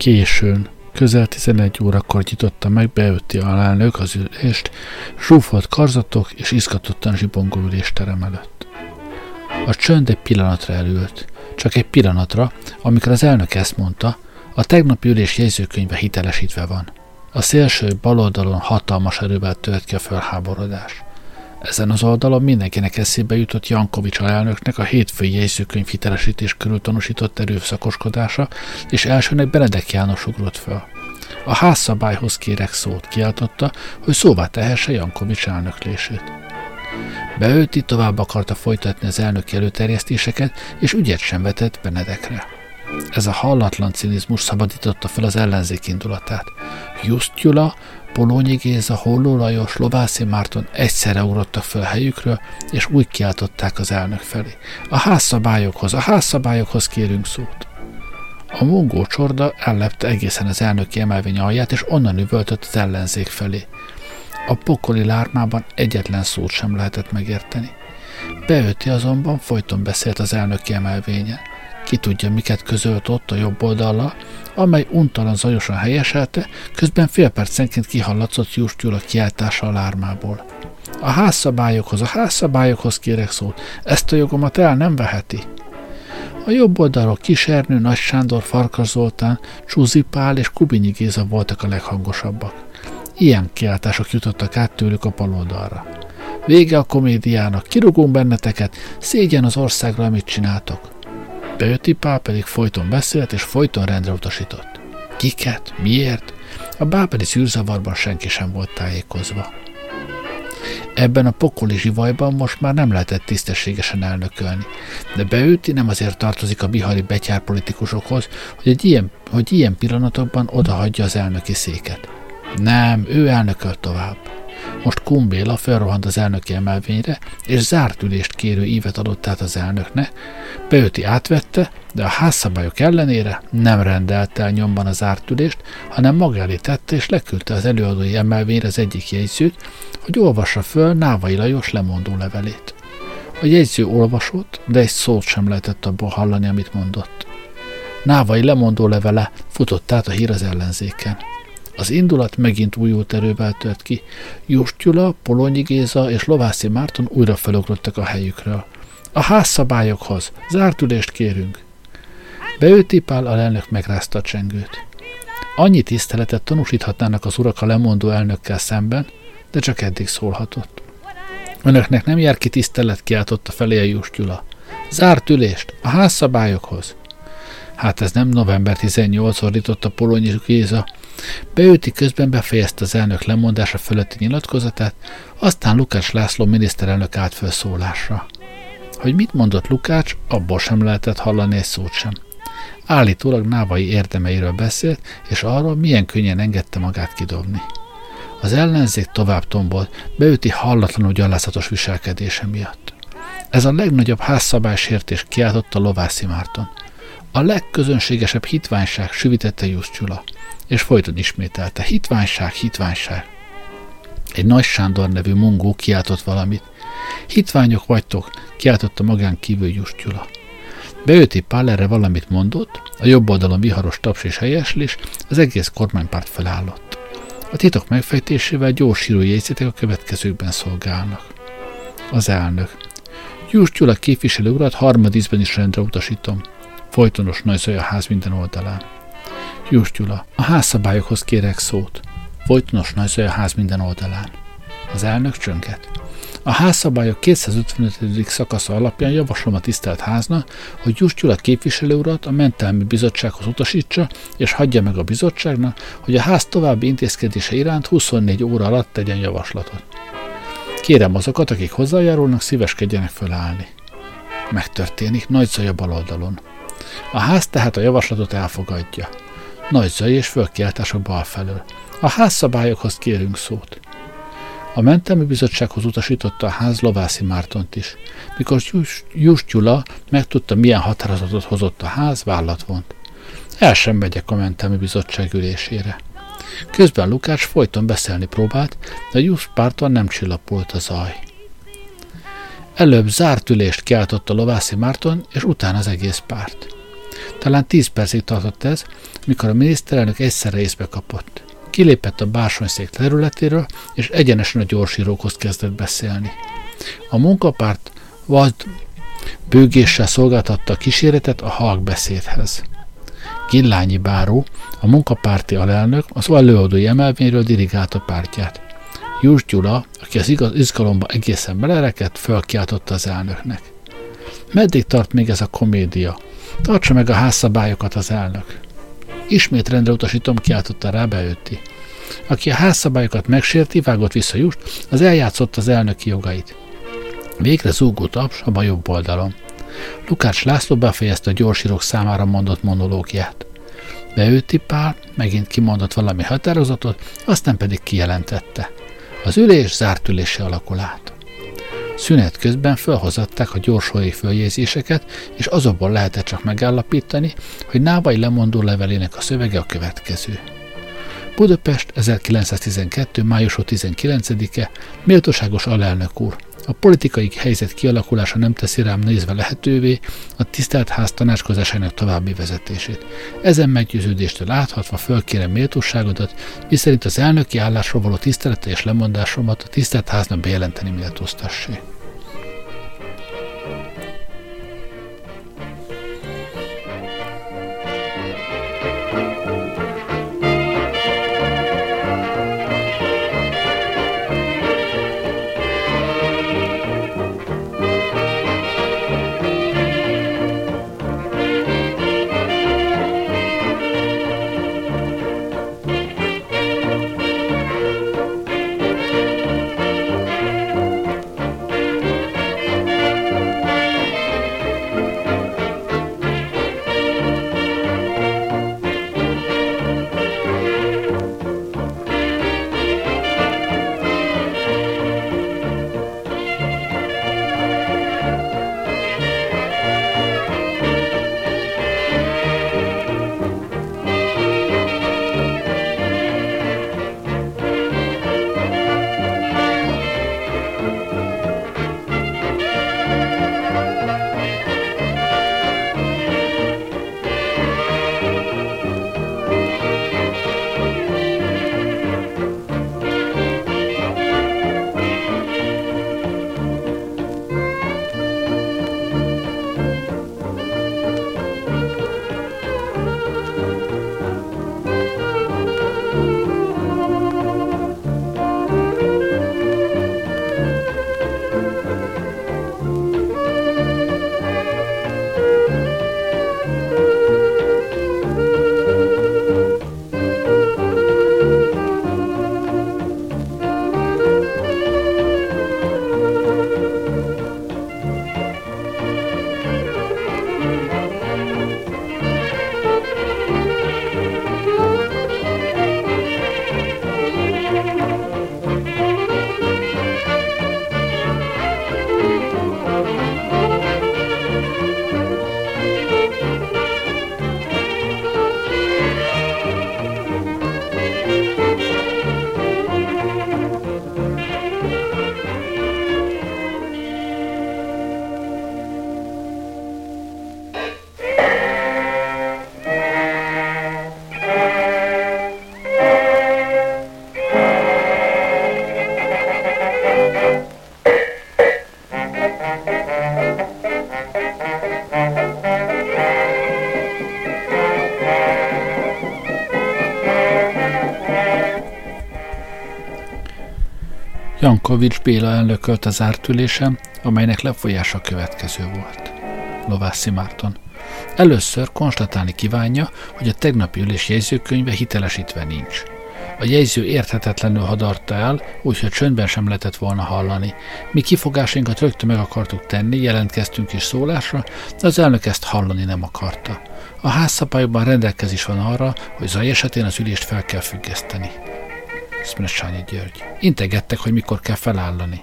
Későn, közel 11 órakor nyitotta meg beütti alelnök az ülést, zsúfolt karzatok és izgatottan zsibongó ülésterem előtt. A csönd egy pillanatra elült, csak egy pillanatra, amikor az elnök ezt mondta, a tegnapi ülés jegyzőkönyve hitelesítve van. A szélső baloldalon hatalmas erővel tört ki a fölháborodás. Ezen az oldalon mindenkinek eszébe jutott Jankovics alelnöknek a hétfői jegyzőkönyv hitelesítés körül tanúsított erőszakoskodása, és elsőnek Benedek János ugrott föl. A házszabályhoz kérek szót kiáltotta, hogy szóvá tehesse Jankovics elnöklését. Beölti tovább akarta folytatni az elnök előterjesztéseket, és ügyet sem vetett Benedekre. Ez a hallatlan cinizmus szabadította fel az ellenzék indulatát. Just Gyula, Polónyi Géza, Holló Lajos, Lovászi Márton egyszerre ugrottak fel helyükről, és úgy kiáltották az elnök felé. A házszabályokhoz, a házszabályokhoz kérünk szót. A mongó csorda ellepte egészen az elnöki emelvény alját, és onnan üvöltött az ellenzék felé. A pokoli lármában egyetlen szót sem lehetett megérteni. Beöti azonban folyton beszélt az elnöki emelvényen. Ki tudja, miket közölt ott a jobb oldala, amely untalan zajosan helyeselte, közben fél percenként kihallatszott Just Gyula kiáltása a lármából. A házszabályokhoz, a házszabályokhoz kérek szót, ezt a jogomat el nem veheti. A jobb oldalról Kis Ernő, Nagy Sándor, Farkas Zoltán, Csúzi Pál és Kubinyi Géza voltak a leghangosabbak. Ilyen kiáltások jutottak át tőlük a baloldalra. Vége a komédiának, kirugunk benneteket, szégyen az országra, amit csináltok. Pál pedig folyton beszélt és folyton rendre utasított. Kiket? Miért? A bábeli szűrzavarban senki sem volt tájékozva. Ebben a pokoli zsivajban most már nem lehetett tisztességesen elnökölni, de beüti nem azért tartozik a bihari betyár politikusokhoz, hogy, egy ilyen, hogy ilyen pillanatokban odahagyja az elnöki széket. Nem, ő elnököl tovább. Most Kumbéla felrohant az elnöki emelvényre, és zárt ülést kérő ívet adott át az elnöknek. Beöti átvette, de a házszabályok ellenére nem rendelte el nyomban az zárt ülést, hanem maga elé tette és leküldte az előadói emelvényre az egyik jegyzőt, hogy olvassa föl Návai Lajos lemondó levelét. A jegyző olvasott, de egy szót sem lehetett abból hallani, amit mondott. Návai lemondó levele futott át a hír az ellenzéken. Az indulat megint újult erővel tört ki. Just Gyula, Polonyi Géza és Lovászi Márton újra felugrottak a helyükről. A házszabályokhoz, zárt ülést kérünk. Beüti Pál a elnök megrázta a csengőt. Annyi tiszteletet tanúsíthatnának az urak a lemondó elnökkel szemben, de csak eddig szólhatott. Önöknek nem jár ki tisztelet, kiáltotta felé a Just Gyula. Zárt ülést, a házszabályokhoz. Hát ez nem november 18 ordította Polonyi Géza, Beüti közben befejezte az elnök lemondása fölötti nyilatkozatát, aztán Lukács László miniszterelnök állt föl szólásra. Hogy mit mondott Lukács, abból sem lehetett hallani egy szót sem. Állítólag Návai érdemeiről beszélt, és arról, milyen könnyen engedte magát kidobni. Az ellenzék tovább tombolt, beüti hallatlanul gyalázatos viselkedése miatt. Ez a legnagyobb házszabálysértés kiáltotta Lovászi Márton. A legközönségesebb hitványság süvitette Jusz Csula és folyton ismételte. Hitványság, hitványság. Egy Nagy Sándor nevű mongó kiáltott valamit. Hitványok vagytok, kiáltotta magán kívül Just Gyula. Beöti Pál erre valamit mondott, a jobb oldalon viharos taps és helyeslés, az egész kormánypárt felállott. A titok megfejtésével gyors jegyzetek a következőkben szolgálnak. Az elnök. Just Gyula képviselő urat harmadízben is rendre utasítom. Folytonos nagy a ház minden oldalán. Jus Gyula, a házszabályokhoz kérek szót. Folytonos nagy a ház minden oldalán. Az elnök csönget. A házszabályok 255. szakasza alapján javaslom a tisztelt házna, hogy Just Gyula képviselő urat a mentelmi bizottsághoz utasítsa, és hagyja meg a bizottságnak, hogy a ház további intézkedése iránt 24 óra alatt tegyen javaslatot. Kérem azokat, akik hozzájárulnak, szíveskedjenek fölállni. Megtörténik nagy zaj a bal oldalon. A ház tehát a javaslatot elfogadja. Nagy zaj és fölkiáltás a bal felől. A házszabályokhoz kérünk szót. A mentelmi bizottsághoz utasította a ház Lovászi Mártont is. Mikor Jus Gyula megtudta, milyen határozatot hozott a ház, vállat vont. El sem megyek a mentelmi bizottság ülésére. Közben Lukács folyton beszélni próbált, de Just párton nem csillapult a zaj. Előbb zárt ülést kiáltotta Lovászi Márton, és utána az egész párt. Talán tíz percig tartott ez, mikor a miniszterelnök egyszerre észbe kapott. Kilépett a bársonyszék területéről, és egyenesen a gyorsírókhoz kezdett beszélni. A munkapárt vad bőgéssel szolgáltatta a kíséretet a halk beszédhez. Gillányi Báró, a munkapárti alelnök, az előadói emelvényről dirigálta pártját. Jus Gyula, aki az igaz, izgalomba egészen belerekedt, fölkiáltotta az elnöknek. Meddig tart még ez a komédia? Tartsa meg a házszabályokat az elnök. Ismét rendre utasítom, kiáltotta rá beőtti. Aki a házszabályokat megsérti, vágott vissza Just, az eljátszott az elnöki jogait. Végre zúgó taps a jobb oldalon. Lukács László befejezte a gyorsírók számára mondott monológiát. Beőtti Pál megint kimondott valami határozatot, aztán pedig kijelentette. Az ülés zárt ülésre alakul át. Szünet közben felhozatták a gyorsolói följegyzéseket, és azokból lehetett csak megállapítani, hogy Návai lemondó levelének a szövege a következő. Budapest 1912. május 19-e, méltóságos alelnök úr, a politikai helyzet kialakulása nem teszi rám nézve lehetővé a tisztelt ház tanácskozásának további vezetését. Ezen meggyőződéstől láthatva fölkérem méltóságodat, miszerint az elnöki állásról való tisztelete és lemondásomat a tisztelt háznak bejelenteni méltóztassé. Jankovics Béla elnökölt az ártülésen, amelynek lefolyása következő volt. Lovászi Márton. Először konstatálni kívánja, hogy a tegnapi ülés jegyzőkönyve hitelesítve nincs. A jegyző érthetetlenül hadarta el, úgyhogy csöndben sem lehetett volna hallani. Mi kifogásainkat rögtön meg akartuk tenni, jelentkeztünk is szólásra, de az elnök ezt hallani nem akarta. A házszabályokban rendelkezés van arra, hogy zaj esetén az ülést fel kell függeszteni. Szmesányi György. Integettek, hogy mikor kell felállani.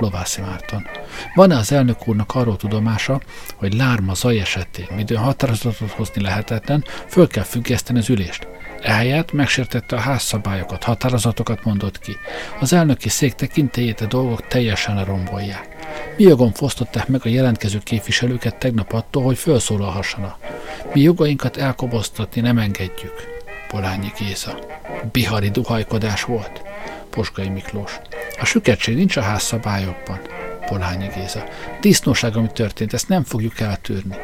Lovászi Márton. Van-e az elnök úrnak arról tudomása, hogy lárma zaj esetén, midőn határozatot hozni lehetetlen, föl kell függeszteni az ülést? Ehelyett megsértette a házszabályokat, határozatokat mondott ki. Az elnöki szék tekintélyét a dolgok teljesen rombolják. Mi jogon fosztották meg a jelentkező képviselőket tegnap attól, hogy felszólalhassanak? Mi jogainkat elkoboztatni nem engedjük. Polányi Géza. Bihari duhajkodás volt. Posgai Miklós. A sükertség nincs a házszabályokban. Polányi Géza. Disznóság, ami történt, ezt nem fogjuk eltűrni.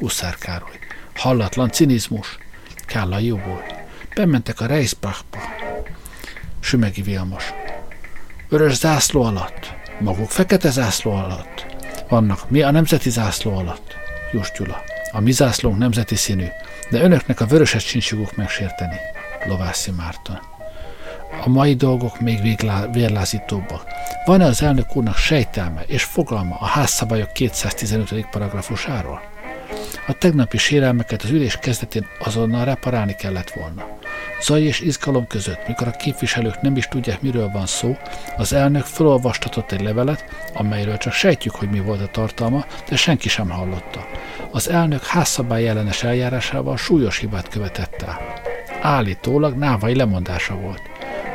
Uszár Károly. Hallatlan cinizmus. Kálla jóból. Bementek a Reisbachba. Sümegi Vilmos. Vörös zászló alatt. Maguk fekete zászló alatt. Vannak mi a nemzeti zászló alatt. Jus Gyula. A mi zászlónk nemzeti színű, de önöknek a vöröset sincs joguk megsérteni. Lovászi Márton. A mai dolgok még vérlázítóbbak. Van-e az elnök úrnak sejtelme és fogalma a házszabályok 215. paragrafusáról? A tegnapi sérelmeket az ülés kezdetén azonnal reparálni kellett volna. Zaj és izgalom között, mikor a képviselők nem is tudják, miről van szó, az elnök felolvastatott egy levelet, amelyről csak sejtjük, hogy mi volt a tartalma, de senki sem hallotta. Az elnök házszabály ellenes eljárásával súlyos hibát követett el. Állítólag návai lemondása volt.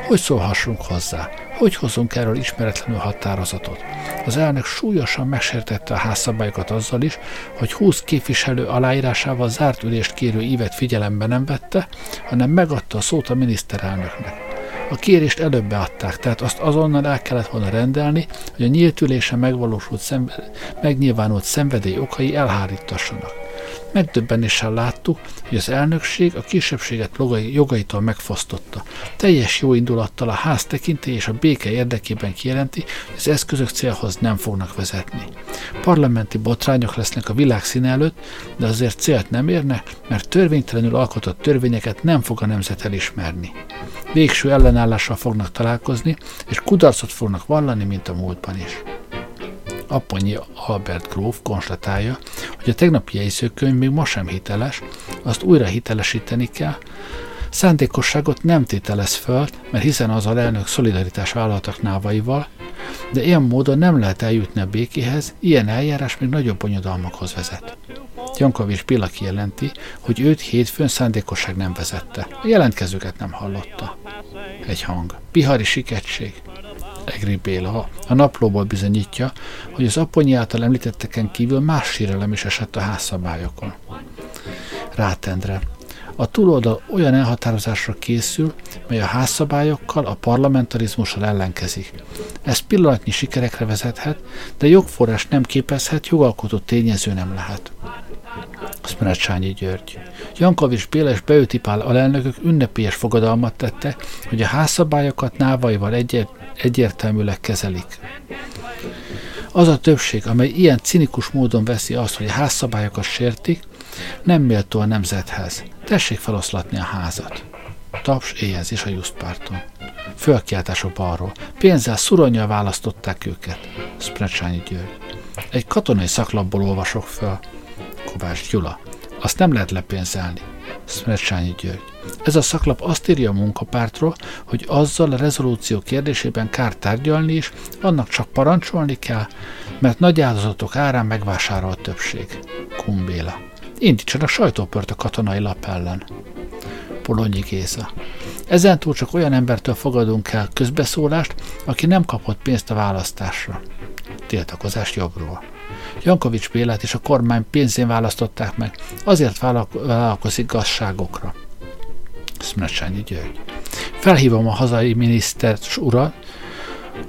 Hogy szólhassunk hozzá? Hogy hozunk erről ismeretlenül határozatot? Az elnök súlyosan megsértette a házszabályokat azzal is, hogy 20 képviselő aláírásával zárt ülést kérő ívet figyelembe nem vette, hanem megadta a szót a miniszterelnöknek. A kérést előbb beadták, tehát azt azonnal el kellett volna rendelni, hogy a nyílt ülésen megvalósult szembe- megnyilvánult szenvedély okai elhárítassanak. Megdöbbenéssel láttuk, hogy az elnökség a kisebbséget jogaitól megfosztotta. Teljes jó indulattal a ház tekintély és a béke érdekében kijelenti, hogy az eszközök célhoz nem fognak vezetni. Parlamenti botrányok lesznek a világ színe előtt, de azért célt nem érne, mert törvénytelenül alkotott törvényeket nem fog a nemzet elismerni. Végső ellenállással fognak találkozni, és kudarcot fognak vallani, mint a múltban is. Aponyi Albert gróf konstatálja, hogy a tegnapi jegyzőkönyv még ma sem hiteles, azt újra hitelesíteni kell, Szándékosságot nem tételez föl, mert hiszen az a elnök szolidaritás vállaltak návaival, de ilyen módon nem lehet eljutni a békéhez, ilyen eljárás még nagyobb bonyodalmakhoz vezet. Jankovics Béla kijelenti, hogy őt hétfőn szándékosság nem vezette. A jelentkezőket nem hallotta. Egy hang. Bihari siketség. Egri Béla a naplóból bizonyítja, hogy az aponyi által említetteken kívül más sírelem is esett a házszabályokon. Rátendre. A túloldal olyan elhatározásra készül, mely a házszabályokkal, a parlamentarizmussal ellenkezik. Ez pillanatnyi sikerekre vezethet, de jogforrás nem képezhet, jogalkotó tényező nem lehet. Szmerecsányi György. Jankovics Béla és Beutipál alelnökök ünnepélyes fogadalmat tette, hogy a házszabályokat návaival egyet egyértelműleg kezelik. Az a többség, amely ilyen cinikus módon veszi azt, hogy a házszabályokat sértik, nem méltó a nemzethez. Tessék feloszlatni a házat. Taps éjjelzés a Juszpárton. Fölkiáltások balról. Pénzzel, szuronyjal választották őket. Szprecsányi György. Egy katonai szaklapból olvasok föl. Kovács Gyula. Azt nem lehet lepénzelni. Szmecsányi György. Ez a szaklap azt írja a munkapártról, hogy azzal a rezolúció kérdésében kár tárgyalni is, annak csak parancsolni kell, mert nagy áldozatok árán megvásárol a többség. Kumbéla. Indítsanak sajtópört a katonai lap ellen. Polonyi Géza. Ezentúl csak olyan embertől fogadunk el közbeszólást, aki nem kapott pénzt a választásra. Tiltakozás jobbról. Jankovics Bélát és a kormány pénzén választották meg, azért vállalkozik gazságokra. Szmecsányi György. Felhívom a hazai minisztert urat,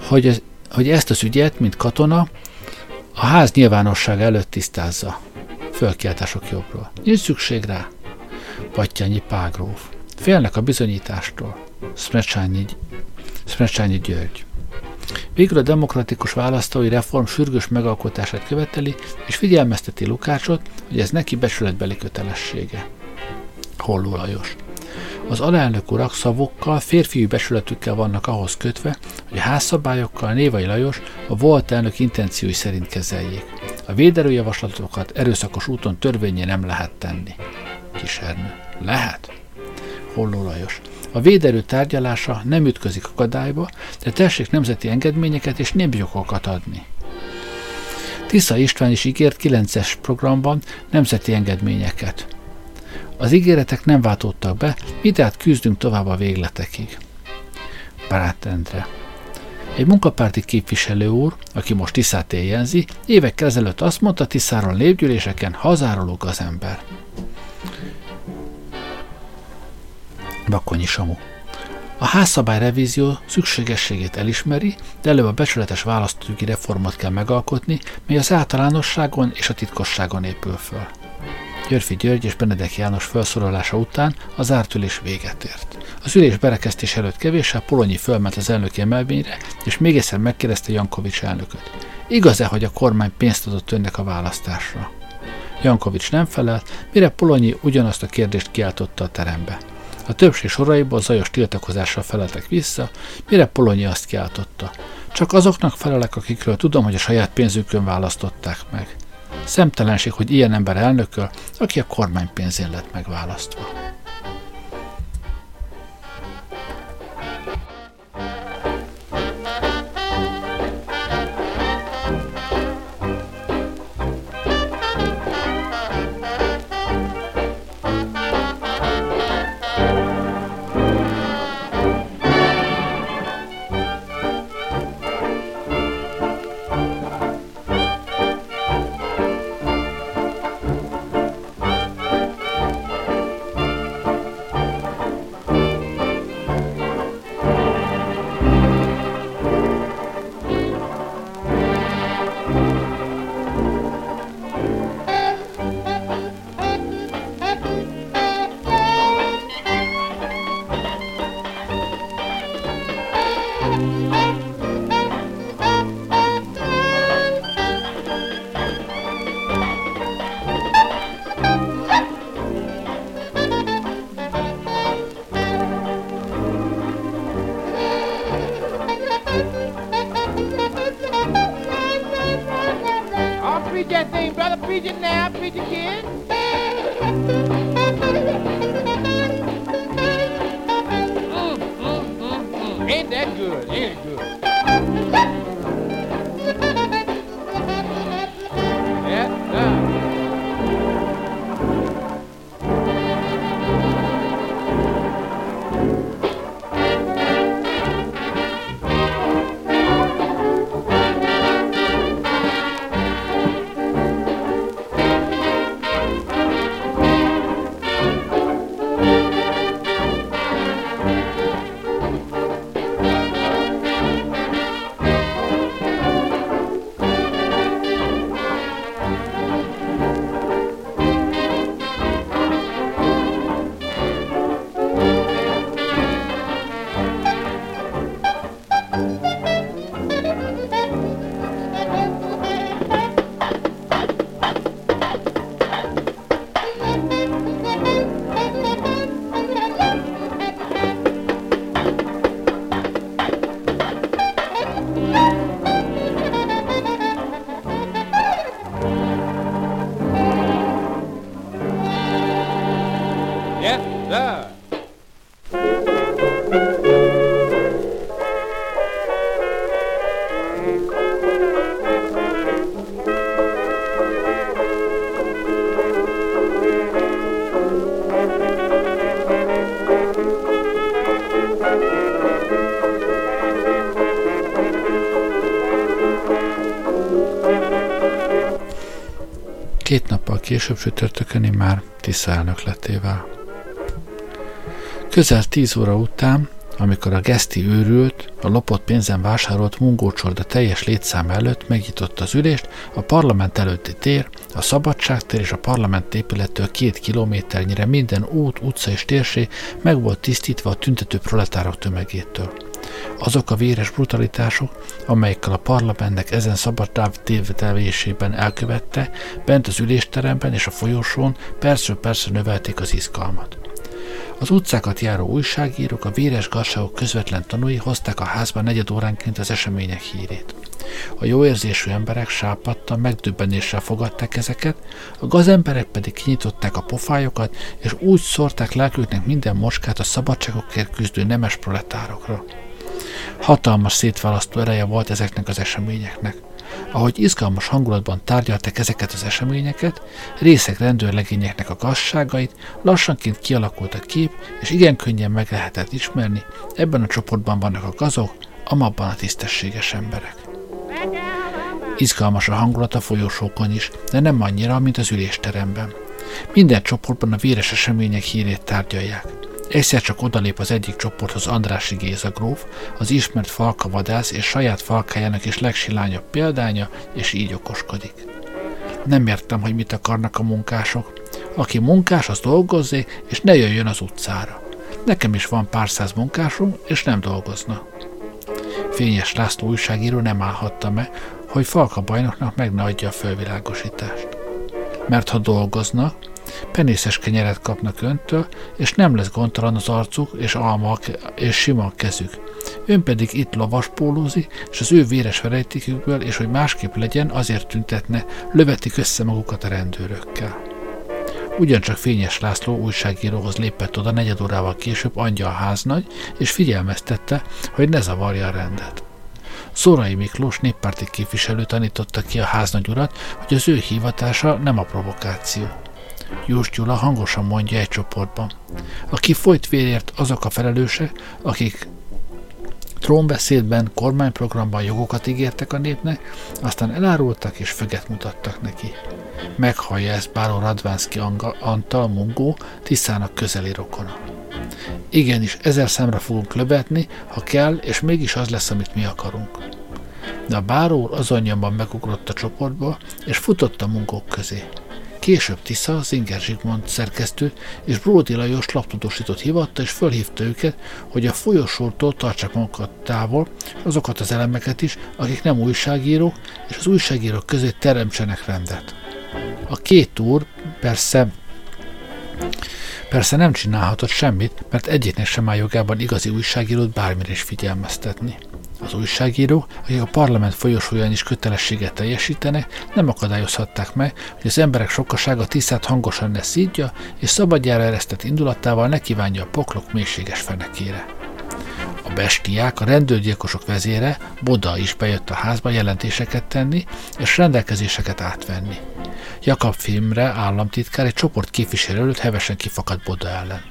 hogy, ez, hogy ezt az ügyet, mint katona, a ház nyilvánosság előtt tisztázza. Fölkiáltások jobbról. Nincs szükség rá. Pattyányi Págróf. Félnek a bizonyítástól. Szmecsányi, Szmecsányi György. Végül a demokratikus választói reform sürgős megalkotását követeli, és figyelmezteti Lukácsot, hogy ez neki becsületbeli kötelessége. Holló Lajos. Az alelnök urak szavokkal, férfiú besületükkel vannak ahhoz kötve, hogy a házszabályokkal Névai Lajos a volt elnök intenciói szerint kezeljék. A védelőjavaslatokat erőszakos úton törvényé nem lehet tenni. Kisernő. Lehet? Holló Lajos. A véderő tárgyalása nem ütközik akadályba, de tessék nemzeti engedményeket és népjogokat adni. Tisza István is ígért 9-es programban nemzeti engedményeket. Az ígéretek nem váltottak be, mi tehát küzdünk tovább a végletekig. Barát Endre. Egy munkapárti képviselő úr, aki most Tiszát éljenzi, évekkel ezelőtt azt mondta Tiszáron lépgyűléseken, hazáról az ember. Bakonyi Samu. A házszabály revízió szükségességét elismeri, de előbb a becsületes választójogi reformot kell megalkotni, mely az általánosságon és a titkosságon épül föl. Györfi György és Benedek János felszólalása után az zárt ülés véget ért. Az ülés berekeztés előtt kevéssel Polonyi fölment az elnöki emelvényre, és még egyszer megkérdezte Jankovics elnököt. Igaz-e, hogy a kormány pénzt adott önnek a választásra? Jankovics nem felelt, mire Polonyi ugyanazt a kérdést kiáltotta a terembe. A többség soraiból zajos tiltakozással feleltek vissza, mire Polonyi azt kiáltotta. Csak azoknak felelek, akikről tudom, hogy a saját pénzükön választották meg. Szemtelenség, hogy ilyen ember elnököl, aki a kormány pénzén lett megválasztva. Később csütörtökön már Tisza elnökletével. Közel tíz óra után, amikor a geszti őrült, a lopott pénzen vásárolt mungócsorda teljes létszám előtt megnyitotta az ülést, a parlament előtti tér, a szabadságtér és a parlament épülettől két kilométernyire minden út, utca és térsé meg volt tisztítva a tüntető proletárok tömegétől. Azok a véres brutalitások, amelyekkel a parlamentnek ezen szabad tévtelésében elkövette, bent az ülésteremben és a folyosón persze persze növelték az izgalmat. Az utcákat járó újságírók, a véres gazságok közvetlen tanúi hozták a házba negyed óránként az események hírét. A jó érzésű emberek sápadtan megdöbbenéssel fogadták ezeket, a gazemberek pedig kinyitották a pofájukat, és úgy szórták lelküknek minden moskát a szabadságokért küzdő nemes proletárokra. Hatalmas szétválasztó ereje volt ezeknek az eseményeknek. Ahogy izgalmas hangulatban tárgyaltak ezeket az eseményeket, részek rendőrlegényeknek a gazságait, lassanként kialakult a kép, és igen könnyen meg lehetett ismerni, ebben a csoportban vannak a gazok, amabban a tisztességes emberek. Izgalmas a hangulat a folyosókon is, de nem annyira, mint az ülésteremben. Minden csoportban a véres események hírét tárgyalják. Egyszer csak odalép az egyik csoporthoz Andrási Géza gróf, az ismert falka vadász és saját falkájának is legsilányabb példánya, és így okoskodik. Nem értem, hogy mit akarnak a munkások. Aki munkás, az dolgozzék, és ne jöjjön az utcára. Nekem is van pár száz munkásunk, és nem dolgozna. Fényes László újságíró nem állhatta meg, hogy Falka bajnoknak meg ne adja a fölvilágosítást. Mert ha dolgoznak, penészes kenyeret kapnak öntől, és nem lesz gondtalan az arcuk és almak és sima kezük. Ön pedig itt lovaspólózik, és az ő véres verejtékükből, és hogy másképp legyen, azért tüntetne, lövetik össze magukat a rendőrökkel. Ugyancsak Fényes László újságíróhoz lépett oda negyed órával később a háznagy, és figyelmeztette, hogy ne zavarja a rendet. Szórai Miklós néppárti képviselő tanította ki a háznagy urat, hogy az ő hivatása nem a provokáció. Jós Gyula hangosan mondja egy csoportban. Aki folyt vérért azok a felelősek, akik trónbeszédben, kormányprogramban jogokat ígértek a népnek, aztán elárultak és föget mutattak neki. Meghallja ezt Báró Radvánszki Antal Mungó, Tiszának közeli rokona. Igenis, ezer számra fogunk lövetni, ha kell, és mégis az lesz, amit mi akarunk. De a báró azonnyomban megugrott a csoportba, és futott a munkók közé. Később Tisza, Zinger Zsigmond szerkesztő és Bródi Lajos laptudósított hivatta, és fölhívta őket, hogy a folyosótól tartsák magukat távol, azokat az elemeket is, akik nem újságírók, és az újságírók közé teremtsenek rendet. A két úr persze Persze nem csinálhatott semmit, mert egyiknek sem áll jogában igazi újságírót bármire is figyelmeztetni. Az újságírók, akik a parlament folyosóján is kötelességet teljesítenek, nem akadályozhatták meg, hogy az emberek sokasága tisztát hangosan ne szídja, és szabadjára eresztett indulatával ne kívánja a poklok mélységes fenekére. A bestiák, a rendőrgyilkosok vezére, Boda is bejött a házba jelentéseket tenni és rendelkezéseket átvenni. Jakab filmre államtitkár egy csoport képviselő előtt hevesen kifakadt Boda ellen.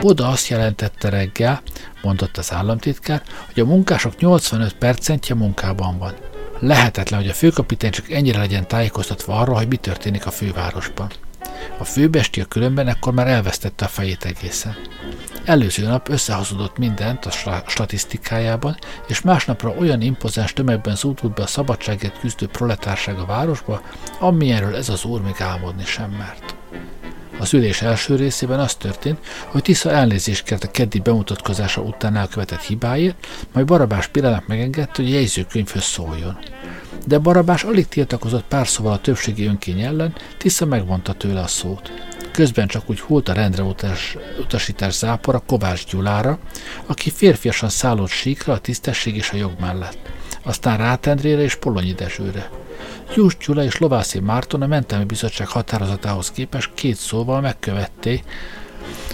Boda azt jelentette reggel, mondott az államtitkár, hogy a munkások 85 percentje munkában van. Lehetetlen, hogy a főkapitány csak ennyire legyen tájékoztatva arról, hogy mi történik a fővárosban. A főbestia különben ekkor már elvesztette a fejét egészen. Előző nap összehazudott mindent a statisztikájában, és másnapra olyan impozáns tömegben zúdult be a szabadságért küzdő proletárság a városba, amilyenről ez az úr még álmodni sem mert. Az ülés első részében az történt, hogy Tisza elnézést kért a keddi bemutatkozása után elkövetett hibáért, majd Barabás Pilának megengedte, hogy a jegyzőkönyvhöz szóljon. De Barabás alig tiltakozott pár szóval a többségi önkény ellen, Tisza megmondta tőle a szót. Közben csak úgy hult a rendre utas, utasítás zápora Kovács Gyulára, aki férfiasan szállott síkra a tisztesség és a jog mellett. Aztán Rátendrére és Polonyi Dezsőre. Jús Gyula és Lovászi Márton a Mentelmi Bizottság határozatához képest két szóval megkövették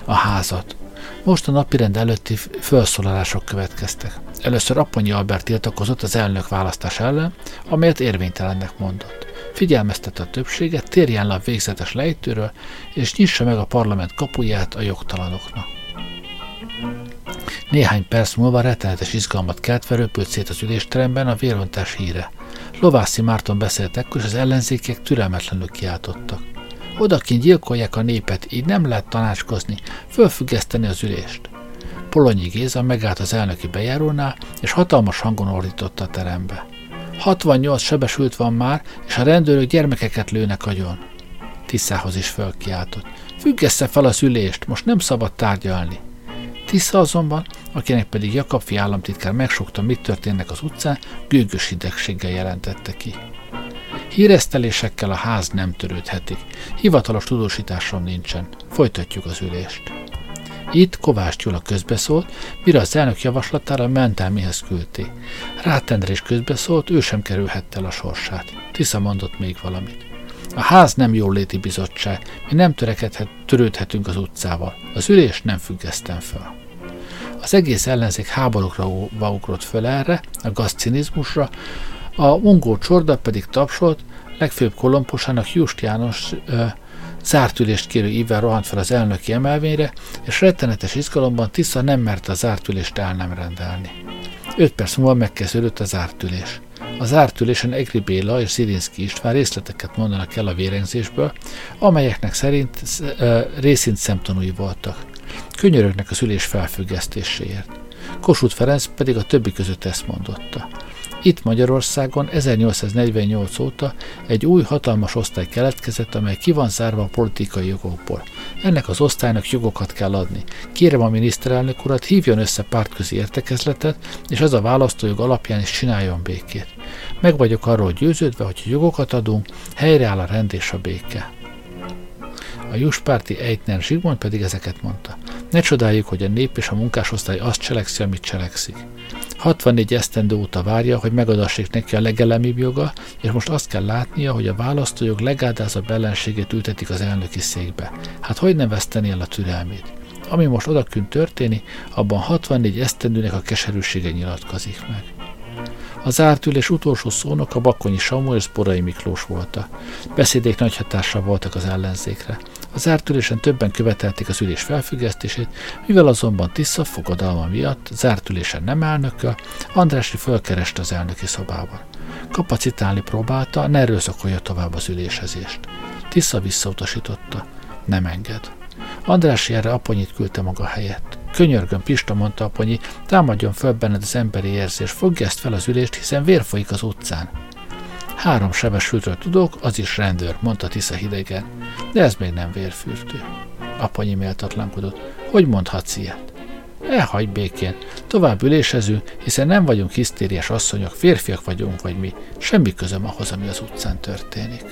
a házat. Most a napirend előtti felszólalások következtek. Először Aponyi Albert tiltakozott az elnök választás ellen, amelyet érvénytelennek mondott. Figyelmeztette a többséget, térjen le a végzetes lejtőről, és nyissa meg a parlament kapuját a jogtalanoknak. Néhány perc múlva rettenetes izgalmat keltve röpült szét az ülésteremben a vérontás híre. Lovászi Márton beszélt ekkor, és az ellenzékek türelmetlenül kiáltottak. Odakint gyilkolják a népet, így nem lehet tanácskozni, fölfüggeszteni az ülést. Polonyi Géza megállt az elnöki bejárónál, és hatalmas hangon ordította a terembe. 68 sebesült van már, és a rendőrök gyermekeket lőnek agyon. Tiszához is fölkiáltott. Függesse fel az ülést, most nem szabad tárgyalni. Tisza azonban, akinek pedig Jakabfi államtitkár megsokta, mit történnek az utcán, gőgös idegséggel jelentette ki. Híresztelésekkel a ház nem törődhetik. Hivatalos tudósításom nincsen. Folytatjuk az ülést. Itt Kovács Gyula közbeszólt, mire az elnök javaslatára mentelmihez küldték. Rátendre is közbeszólt, ő sem kerülhette el a sorsát. Tisza mondott még valamit. A ház nem jóléti bizottság, mi nem törekedhet, törődhetünk az utcával. Az ülés nem függesztem fel. Az egész ellenzék háborúkra ugrott föl erre, a gazcinizmusra, a mongol csorda pedig tapsolt, legfőbb kolomposának Just János ö, zárt ülést kérő ível rohant fel az elnöki emelvényre, és rettenetes izgalomban Tisza nem merte a zárt ülést el nem rendelni. Öt perc múlva megkezdődött az ártülés. Az ártülésen Egri Béla és Zilinszki István részleteket mondanak el a vérengzésből, amelyeknek szerint e, részint szemtanúi voltak. Könyörögnek az ülés felfüggesztéséért. Kossuth Ferenc pedig a többi között ezt mondotta. Itt Magyarországon 1848 óta egy új hatalmas osztály keletkezett, amely ki van zárva a politikai jogokból. Ennek az osztálynak jogokat kell adni. Kérem a miniszterelnök urat, hívjon össze pártközi értekezletet, és az a választójog alapján is csináljon békét. Meg vagyok arról győződve, hogy jogokat adunk, helyreáll a rend és a béke. A Juspárti Eitner Zsigmond pedig ezeket mondta. Ne csodáljuk, hogy a nép és a munkásosztály azt cselekszi, amit cselekszik. 64 esztendő óta várja, hogy megadassék neki a legelemibb joga, és most azt kell látnia, hogy a választójog legáldázabb ellenségét ültetik az elnöki székbe. Hát hogy nem veszteni a türelmét? Ami most odakünt történi, abban 64 esztendőnek a keserűsége nyilatkozik meg. Az ártülés utolsó szónok a Bakonyi Samuel és Borai Miklós voltak. Beszédék nagy hatással voltak az ellenzékre. Az ártülésen többen követelték az ülés felfüggesztését, mivel azonban Tisza fogadalma miatt zártülésen nem elnöke, Andrási fölkereste az elnöki szobában. Kapacitálni próbálta, ne erőszakolja tovább az ülésezést. Tisza visszautasította. Nem enged. Andrási erre Aponyit küldte maga helyett. Könyörgöm, Pista, mondta Aponyi, támadjon föl benned az emberi érzés, fogja ezt fel az ülést, hiszen vér folyik az utcán. Három sebesültről tudok, az is rendőr, mondta Tisza hidegen. De ez még nem vérfürdő. Aponyi méltatlankodott. Hogy mondhatsz ilyet? Elhagy békén. Tovább ülésezünk, hiszen nem vagyunk hisztériás asszonyok, férfiak vagyunk, vagy mi. Semmi közöm ahhoz, ami az utcán történik.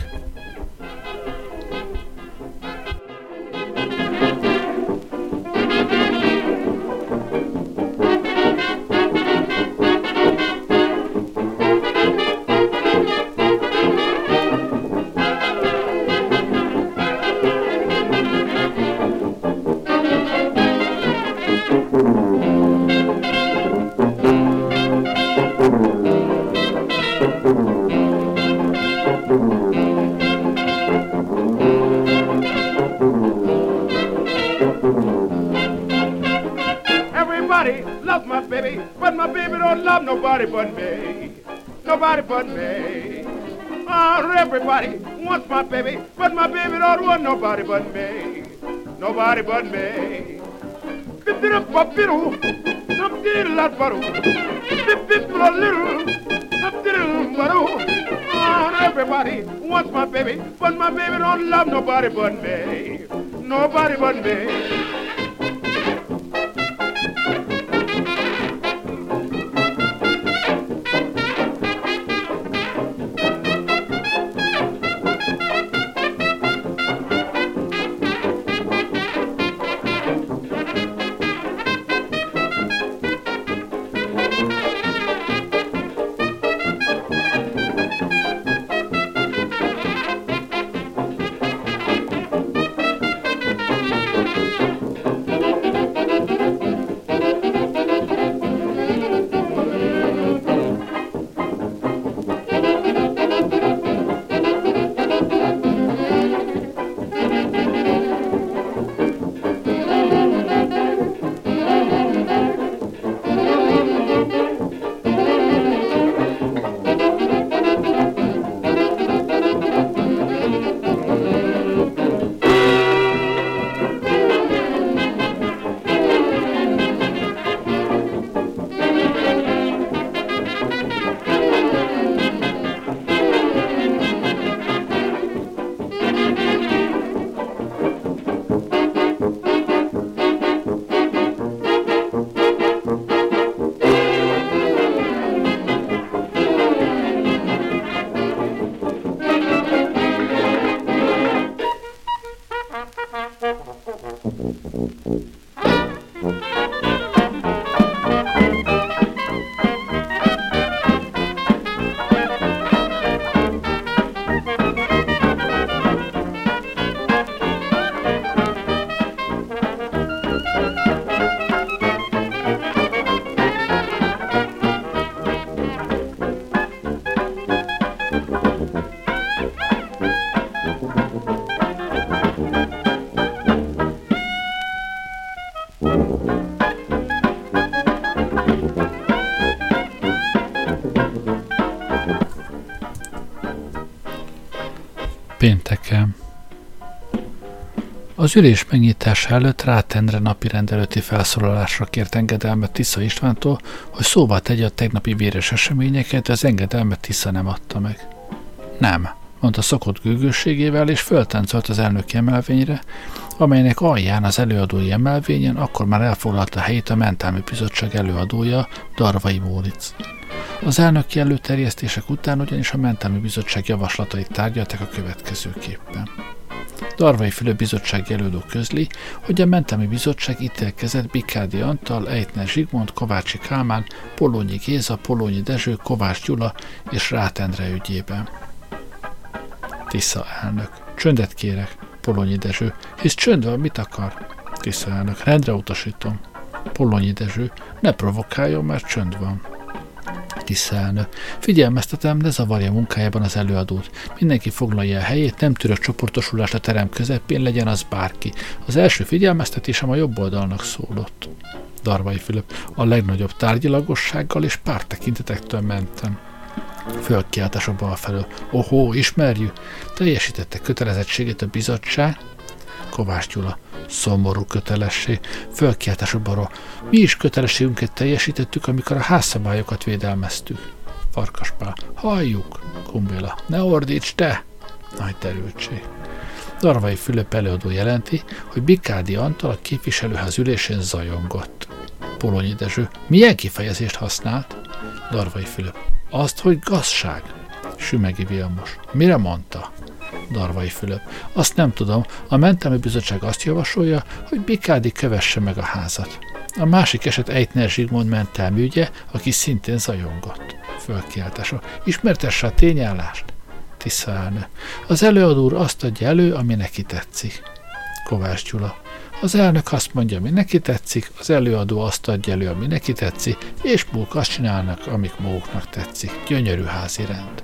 Me. Oh, ah, everybody wants my baby, but my baby don't want nobody but me. Nobody but me. Oh, everybody wants my baby, but my baby don't love nobody but me. Nobody but me. Az ülés megnyitása előtt Rátendre napi rendelőti felszólalásra kért engedelmet Tisza Istvántól, hogy szóba tegye a tegnapi véres eseményeket, de az engedelmet Tisza nem adta meg. Nem, mondta szokott gőgőségével, és föltáncolt az elnök emelvényre, amelynek alján az előadói emelvényen akkor már elfoglalta helyét a Mentelmi Bizottság előadója, Darvai Móric. Az elnöki előterjesztések után ugyanis a Mentelmi Bizottság javaslatait tárgyalták a következőképpen. Darvai Fülöp Bizottság jelölő közli, hogy a Mentelmi Bizottság ítélkezett Bikádi Antal, Ejtner Zsigmond, Kovácsi Kálmán, Polonyi Géza, Polonyi Dezső, Kovács Gyula és Rátendre ügyében. Tisza elnök. Csöndet kérek, Polonyi Dezső. Hisz csönd van, mit akar? Tisza elnök. Rendre utasítom. Polonyi Dezső. Ne provokáljon, mert csönd van. Tisza elnök. Figyelmeztetem, ne zavarja munkájában az előadót. Mindenki foglalja a helyét, nem török csoportosulást a terem közepén, legyen az bárki. Az első figyelmeztetésem a jobb oldalnak szólott. Darvai Fülöp. A legnagyobb tárgyilagossággal és pártekintetektől mentem. Fölkiáltás a bal felől. Ohó, ismerjük! Teljesítette kötelezettségét a bizottság. Kovács Gyula. Szomorú kötelesség. Fölkiáltás a balról. Mi is kötelességünket teljesítettük, amikor a házszabályokat védelmeztük. Farkaspál. Halljuk! Kumbéla. Ne ordíts te! Nagy terültség. Darvai Fülöp előadó jelenti, hogy Bikádi Antal a képviselőház ülésén zajongott. Polonyi Dezső. Milyen kifejezést használt? Darvai Fülöp. Azt, hogy gazság. Sümegi Vilmos. Mire mondta? Darvai Fülöp. Azt nem tudom. A mentelmi bizottság azt javasolja, hogy Bikádi kövesse meg a házat. A másik eset Eitner Zsigmond mentelmi ügye, aki szintén zajongott. Fölkiáltása. Ismertesse a tényállást. Tisztelnő. Az előadó úr azt adja elő, ami neki tetszik. Kovács Gyula. Az elnök azt mondja, ami neki tetszik, az előadó azt adja elő, ami neki tetszik, és múlk azt csinálnak, amik maguknak tetszik. Gyönyörű házi rend.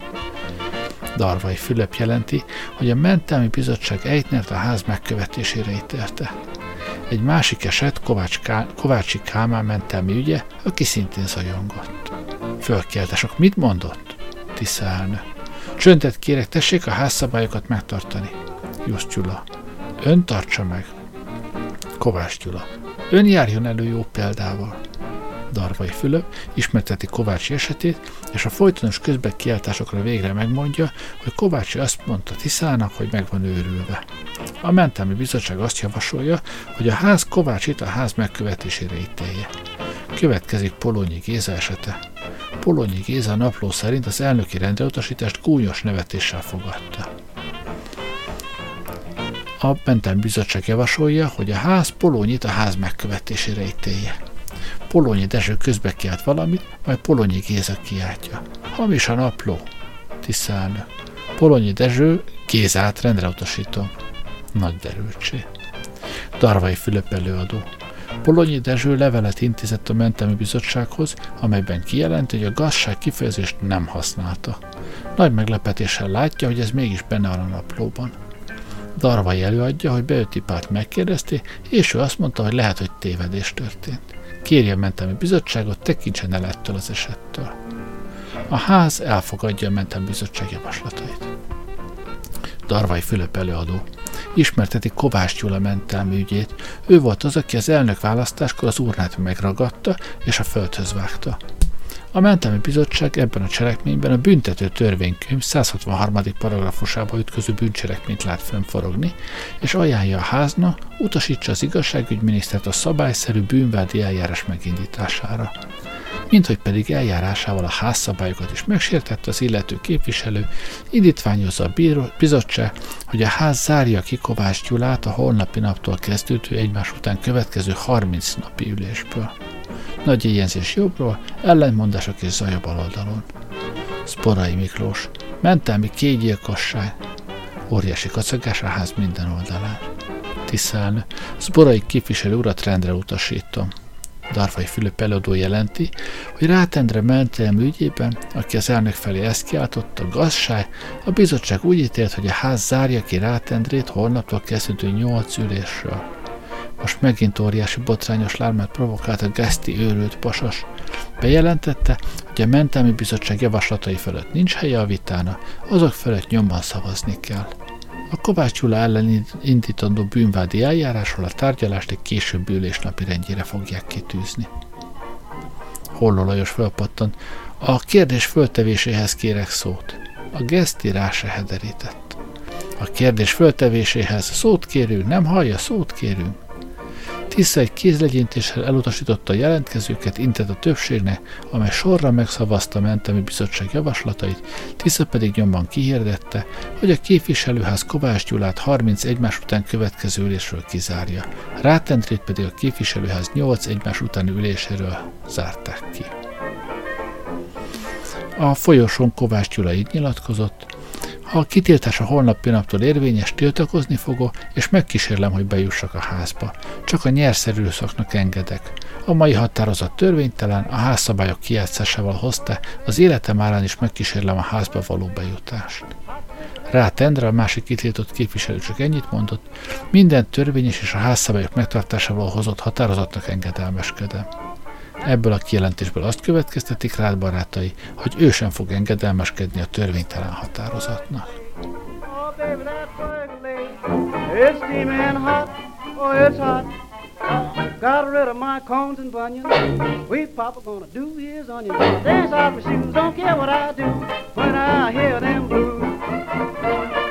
Darvai Fülöp jelenti, hogy a mentelmi bizottság Eitnert a ház megkövetésére ítélte. Egy másik eset Kovács Ká- Kovácsi Kálmán mentelmi ügye, aki szintén zajongott. Fölkiáltások, mit mondott? Tisza elnök. Csöndet kérek, tessék a házszabályokat megtartani. Just Gyula. Ön tartsa meg. Kovács Gyula. Ön járjon elő jó példával. Darvai Fülöp ismerteti Kovácsi esetét, és a folytonos közbekiáltásokra végre megmondja, hogy Kovácsi azt mondta Tiszának, hogy meg van őrülve. A mentelmi bizottság azt javasolja, hogy a ház Kovácsit a ház megkövetésére ítélje. Következik Polonyi Géza esete. Polonyi Géza napló szerint az elnöki rendreutasítást gúnyos nevetéssel fogadta. A Benten Bizottság javasolja, hogy a ház Polonyit a ház megkövetésére ítélje. Polonyi Dezső közbe kiált valamit, majd Polonyi Géza kiáltja. Hamis a napló. Tisztelnök. Polonyi Dezső Gézát rendre utasítom. Nagy derültség. Darvai Fülöp előadó. Polonyi Dezső levelet intézett a Mentelmi Bizottsághoz, amelyben kijelenti, hogy a gazság kifejezést nem használta. Nagy meglepetéssel látja, hogy ez mégis benne van a naplóban. Darvai előadja, hogy Beötipát megkérdezték, és ő azt mondta, hogy lehet, hogy tévedés történt. Kérje a mentelmi bizottságot, tekintsen el ettől az esettől. A ház elfogadja a mentelmi bizottság javaslatait. Darvai Fülöp előadó. Ismerteti Kovács Gyula mentelmi ügyét. Ő volt az, aki az elnök választáskor az urnát megragadta és a földhöz vágta. A mentelmi bizottság ebben a cselekményben a büntető törvénykönyv 163. paragrafusába ütköző bűncselekményt lát fönforogni, és ajánlja a házna, utasítsa az igazságügyminisztert a szabályszerű bűnvádi eljárás megindítására. Mint hogy pedig eljárásával a házszabályokat is megsértette az illető képviselő, indítványozza a bíró, bizottság, hogy a ház zárja ki Kovács Gyulát a holnapi naptól kezdődő egymás után következő 30 napi ülésből nagy éjjelzés jobbról, ellentmondások és zaj a bal oldalon. Sporai Miklós, mentelmi kégyilkosság, óriási kacagás a ház minden oldalán. Tisztelnő, Sporai képviselő urat rendre utasítom. Darvai Fülöp előadó jelenti, hogy Rátendre mentelmi ügyében, aki az elnök felé ezt kiáltotta, gazság, a bizottság úgy ítélt, hogy a ház zárja ki Rátendrét holnaptól kezdődő nyolc ülésről. Most megint óriási botrányos lármát provokált a geszti őrült pasas. Bejelentette, hogy a mentelmi bizottság javaslatai fölött nincs helye a vitána, azok fölött nyomban szavazni kell. A Kovács Gyula ellen indítandó bűnvádi eljárásról a tárgyalást egy később ülés napi rendjére fogják kitűzni. Holló Lajos felpattant. A kérdés föltevéséhez kérek szót. A geszti rá se hederített. A kérdés föltevéséhez szót kérünk, nem hallja, szót kérünk. Tisza egy kézlegyintéssel elutasította a jelentkezőket, intett a többségnek, amely sorra megszavazta mentemi bizottság javaslatait, Tisza pedig nyomban kihirdette, hogy a képviselőház Kovács Gyulát 30 egymás után következő ülésről kizárja. Rátentrét pedig a képviselőház 8 egymás utáni üléséről zárták ki. A folyosón Kovács Gyula így nyilatkozott, a kitiltása holnap pillanaptól érvényes, tiltakozni fogok, és megkísérlem, hogy bejussak a házba. Csak a nyerszerű szaknak engedek. A mai határozat törvénytelen, a házszabályok kijátszásával hozta, az életem árán is megkísérlem a házba való bejutást. Rá Tendre, a másik kitiltott képviselő csak ennyit mondott, minden törvényes és a házszabályok megtartásával hozott határozatnak engedelmeskedem. Ebből a kijelentésből azt következtetik rád barátai, hogy ő sem fog engedelmeskedni a törvénytelen határozatnak. Oh, baby. Got rid of my cones and bunions. Sweet Papa gonna do his onions. Dance off my shoes, don't care what I do when I hear them blues.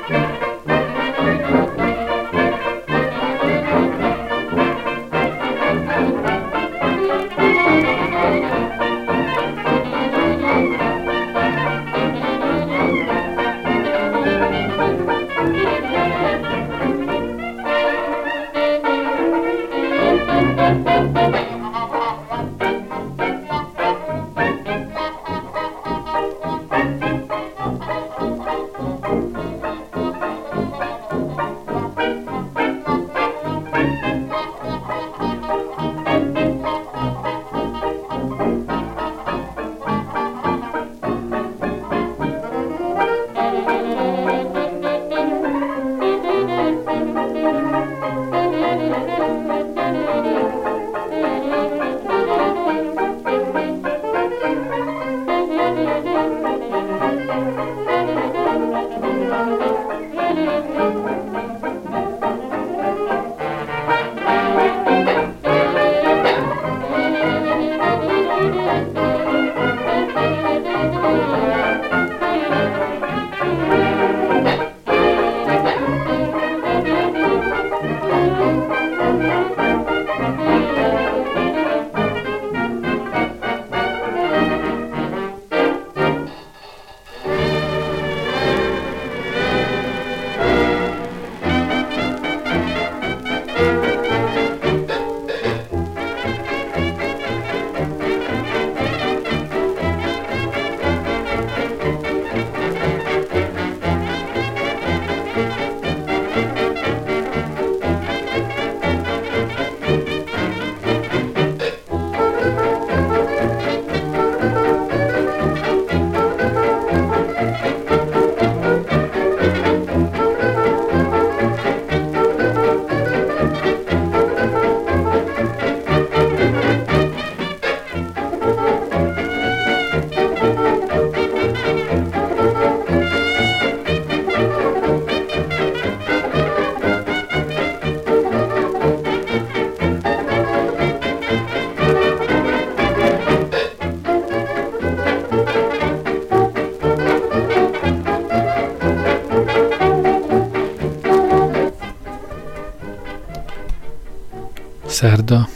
Szerda.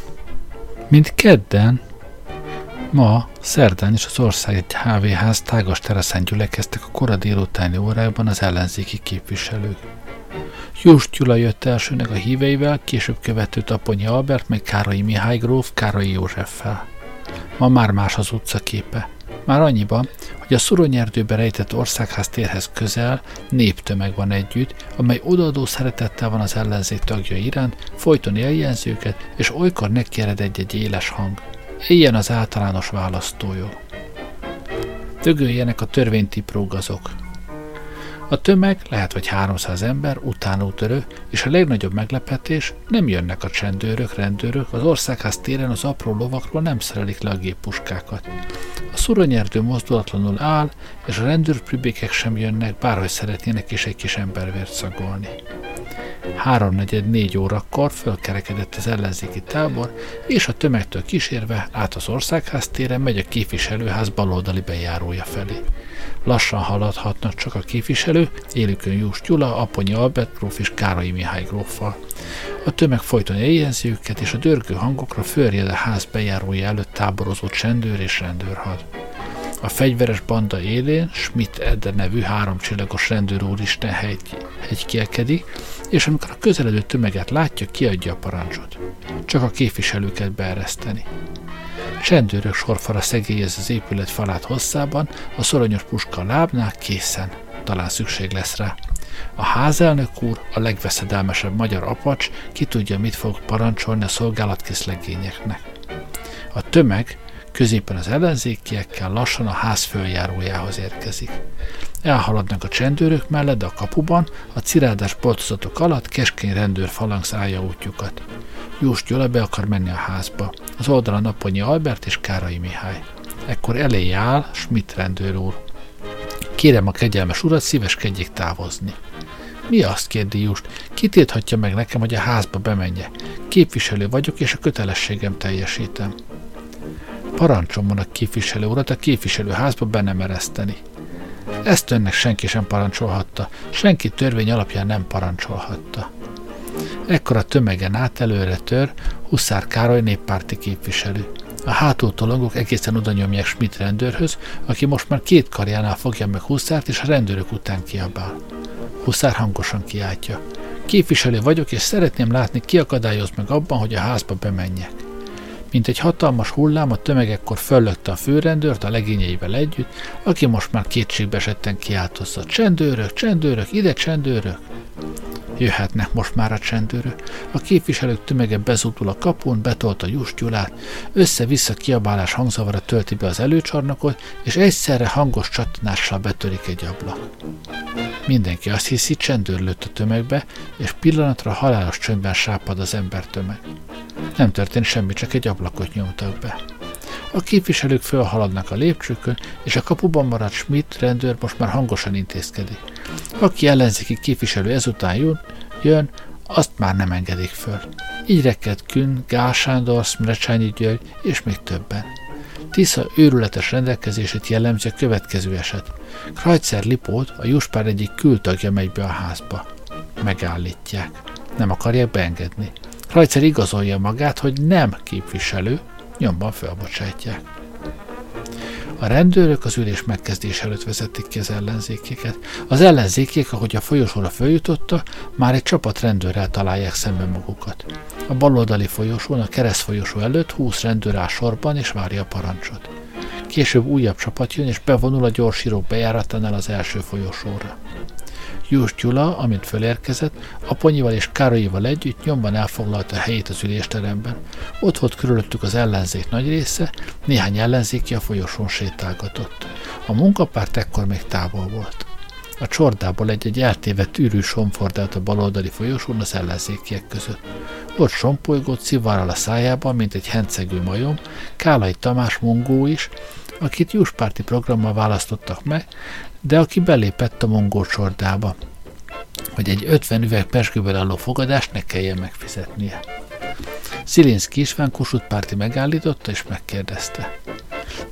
Mint kedden, ma, szerdán is az ország egy HV-ház tágas teraszen gyülekeztek a kora délutáni órákban az ellenzéki képviselők. Jós Gyula jött elsőnek a híveivel, később követő Taponyi Albert, meg Kárai Mihály gróf Kárai Józseffel. Ma már más az utcaképe. Már annyiban, hogy a szuronyerdőbe rejtett országház térhez közel néptömeg van együtt, amely odaadó szeretettel van az ellenzék tagja iránt, folyton eljenzőket, és olykor nekiered egy-egy éles hang. Éljen az általános választójog. Dögöljenek a törvénytipró gazok. A tömeg lehet vagy 300 ember, utánútörő, és a legnagyobb meglepetés, nem jönnek a csendőrök, rendőrök, az országház téren az apró lovakról nem szerelik le a géppuskákat. A szuronyerdő mozdulatlanul áll, és a rendőrpribékek sem jönnek, bárhogy szeretnének is egy kis embervért szagolni. Háromnegyed négy órakor fölkerekedett az ellenzéki tábor, és a tömegtől kísérve át az országház téren megy a képviselőház baloldali bejárója felé. Lassan haladhatnak csak a képviselő, élükön Jús Gyula, Aponyi Albert gróf és Kárai Mihály gróffal. A tömeg folyton éjjelzi őket, és a dörgő hangokra fölried a ház bejárója előtt táborozó csendőr és rendőrhad. A fegyveres banda élén Schmidt Edde nevű háromcsillagos rendőr úristen hegy, hegykielkedik, és amikor a közeledő tömeget látja, kiadja a parancsot. Csak a képviselőket beereszteni. Csendőrök sorfara szegélyez az épület falát hosszában, a szoronyos puska lábnál készen. Talán szükség lesz rá. A házelnök úr, a legveszedelmesebb magyar apacs, ki tudja, mit fog parancsolni a szolgálatkész legényeknek. A tömeg, középen az ellenzékiekkel lassan a ház följárójához érkezik. Elhaladnak a csendőrök mellett, de a kapuban, a cirádás boltozatok alatt keskeny rendőr falangsz állja útjukat. Jós Gyula be akar menni a házba. Az oldalon Naponyi Albert és Kárai Mihály. Ekkor elé áll Schmidt rendőr úr. Kérem a kegyelmes urat, szíveskedjék távozni. Mi azt kérdi Just? Kitilthatja meg nekem, hogy a házba bemenje. Képviselő vagyok, és a kötelességem teljesítem. Parancsom van a képviselő urat a képviselőházba be nem ereszteni. Ezt önnek senki sem parancsolhatta, senki törvény alapján nem parancsolhatta. Ekkor a tömegen át előre tör Huszár Károly néppárti képviselő. A hátultolongok egészen oda nyomják Schmidt rendőrhöz, aki most már két karjánál fogja meg Huszárt, és a rendőrök után kiabál. Huszár hangosan kiáltja. Képviselő vagyok, és szeretném látni, ki akadályoz meg abban, hogy a házba bemenjek. Mint egy hatalmas hullám, a tömeg ekkor föllökte a főrendőrt a legényeivel együtt, aki most már kétségbe esetten kiáltozza. Csendőrök, csendőrök, ide csendőrök! Jöhetnek most már a csendőrök. A képviselők tömege bezúdul a kapun, betolta Jus Gyulát, össze-vissza kiabálás hangzavara tölti be az előcsarnokot, és egyszerre hangos csattanással betörik egy ablak. Mindenki azt hiszi, csendőr lőtt a tömegbe, és pillanatra halálos csöndben sápad az tömeg. Nem történt semmi, csak egy ablakot nyomtak be. A képviselők fölhaladnak a lépcsőkön, és a kapuban maradt Schmidt rendőr most már hangosan intézkedik. Aki ellenzéki képviselő ezután jön, jön azt már nem engedik föl. Így rekedt Kün, Gál Sándor, Smrecsányi György és még többen. Tisza őrületes rendelkezését jellemzi a következő eset. Krajcer Lipót, a Juspár egyik kültagja megy be a házba. Megállítják. Nem akarják beengedni. Krajcer igazolja magát, hogy nem képviselő, nyomban felbocsátják. A rendőrök az ülés megkezdés előtt vezették ki az ellenzékéket. Az ellenzékék, ahogy a folyosóra följutotta, már egy csapat rendőrrel találják szembe magukat. A baloldali folyosón, a kereszt folyosó előtt 20 rendőr áll sorban és várja a parancsot. Később újabb csapat jön és bevonul a gyorsírók bejáratánál az első folyosóra. Jós Gyula, amint fölérkezett, Aponyival és Károlyival együtt nyomban elfoglalta a helyét az ülésteremben. Ott volt körülöttük az ellenzék nagy része, néhány ellenzéki a folyosón sétálgatott. A munkapárt ekkor még távol volt. A csordából egy-egy eltévedt űrű somfordált a baloldali folyosón az ellenzékiek között. Ott sompolygott szivárral a szájában, mint egy hencegő majom, Kálai Tamás mongó is, akit juspárti programmal választottak meg, de aki belépett a mongol csordába, hogy egy 50 üveg pesgőből álló fogadást ne kelljen megfizetnie. Szilinszki István Kossuth párti megállította és megkérdezte.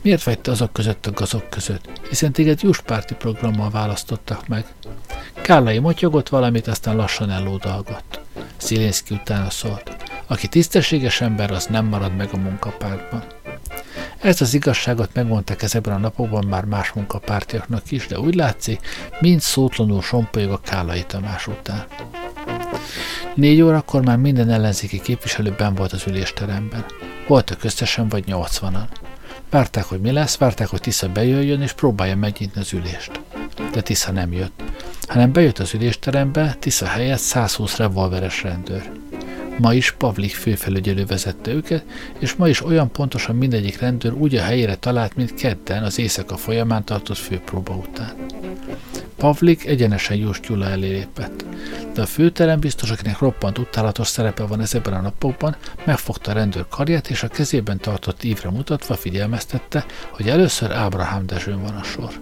Miért vagy te azok között a gazok között, hiszen téged juspárti programmal választottak meg? Kállai motyogott valamit, aztán lassan ellódalgott. Szilinszki utána szólt. Aki tisztességes ember, az nem marad meg a munkapártban. Ezt az igazságot megmondták ezekben a napokban már más munkapártiaknak is, de úgy látszik, mind szótlanul sompolyog a Kálai Tamás után. Négy órakor már minden ellenzéki képviselő ben volt az ülésteremben. Voltak összesen vagy nyolcvanan. Várták, hogy mi lesz, várták, hogy Tisza bejöjjön és próbálja megnyitni az ülést. De Tisza nem jött, hanem bejött az ülésterembe, Tisza helyett 120 revolveres rendőr. Ma is Pavlik főfelügyelő vezette őket, és ma is olyan pontosan mindegyik rendőr úgy a helyére talált, mint kedden az éjszaka folyamán tartott főpróba után. Pavlik egyenesen Jós Gyula elé lépett. De a főterem biztos, akinek roppant utálatos szerepe van ezekben a napokban, megfogta a rendőr karját, és a kezében tartott ívre mutatva figyelmeztette, hogy először Ábrahám Dezsőn van a sor.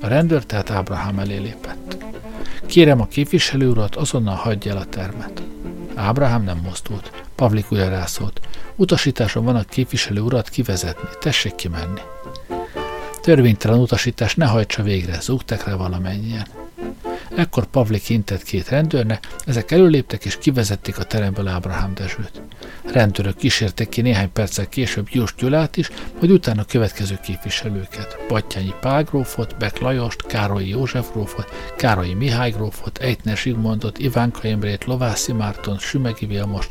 A rendőr tehát Ábrahám elé lépett. Kérem a képviselő urat, azonnal hagyja el a termet. Ábrahám nem mozdult. Pavlik újra rászólt. Utasításom van a képviselő urat kivezetni. Tessék kimenni. Törvénytelen utasítás ne hajtsa végre, zúgtak rá valamennyien. Ekkor Pavlik intett két rendőrnek, ezek előléptek és kivezették a teremből Ábrahám Dezsőt. Rendőrök kísértek ki néhány perccel később Jós Gyulát is, majd utána a következő képviselőket. Battyányi Pál grófot, Bek Lajost, Károlyi József grófot, Károlyi Mihály grófot, Eitner Zsigmondot, Ivánka Imrét, Lovászi Márton, Sümegi Vilmost,